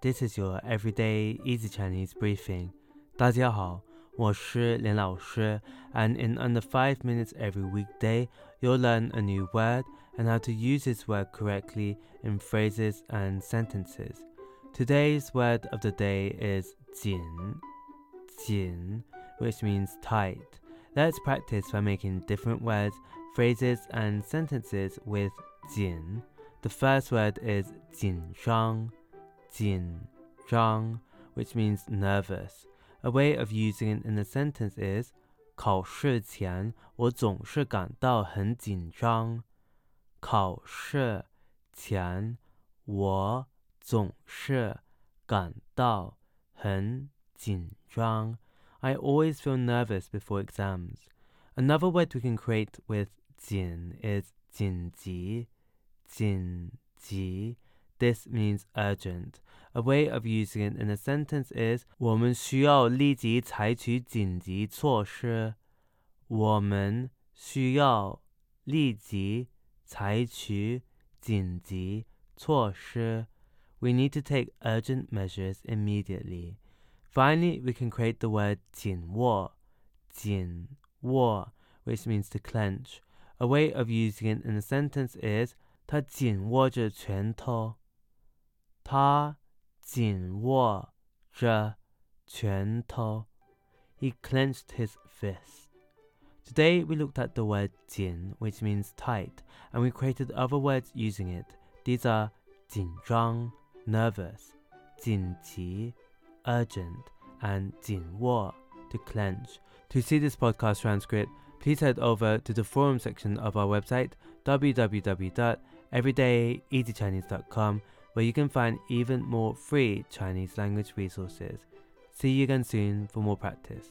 This is your everyday easy Chinese briefing. 大家好，我是连老师, and in under 5 minutes every weekday, you'll learn a new word and how to use this word correctly in phrases and sentences. Today's word of the day is 紧,紧, which means tight. Let's practice by making different words, phrases, and sentences with 紧. The first word is 紧张, 紧张, which means nervous. A way of using it in a sentence is 考试前我总是感到很紧张。考试前我总是感到很紧张。I always feel nervous before exams. Another word we can create with 紧 is 紧急,紧急. This means urgent. A way of using it in a sentence is 我们需要立即采取紧急措施。我们需要立即采取紧急措施。We need to take urgent measures immediately. Finally, we can create the word 紧握,紧握, which means to clench. A way of using it in a sentence is 他紧握着拳头。 他紧握着拳头。He clenched his fist. Today we looked at the word 紧, which means tight, and we created other words using it. These are 紧张, nervous, 紧急, urgent, and 紧握, to clench. To see this podcast transcript, please head over to the forum section of our website www.everydayeasychinese.com where you can find even more free Chinese language resources. See you again soon for more practice.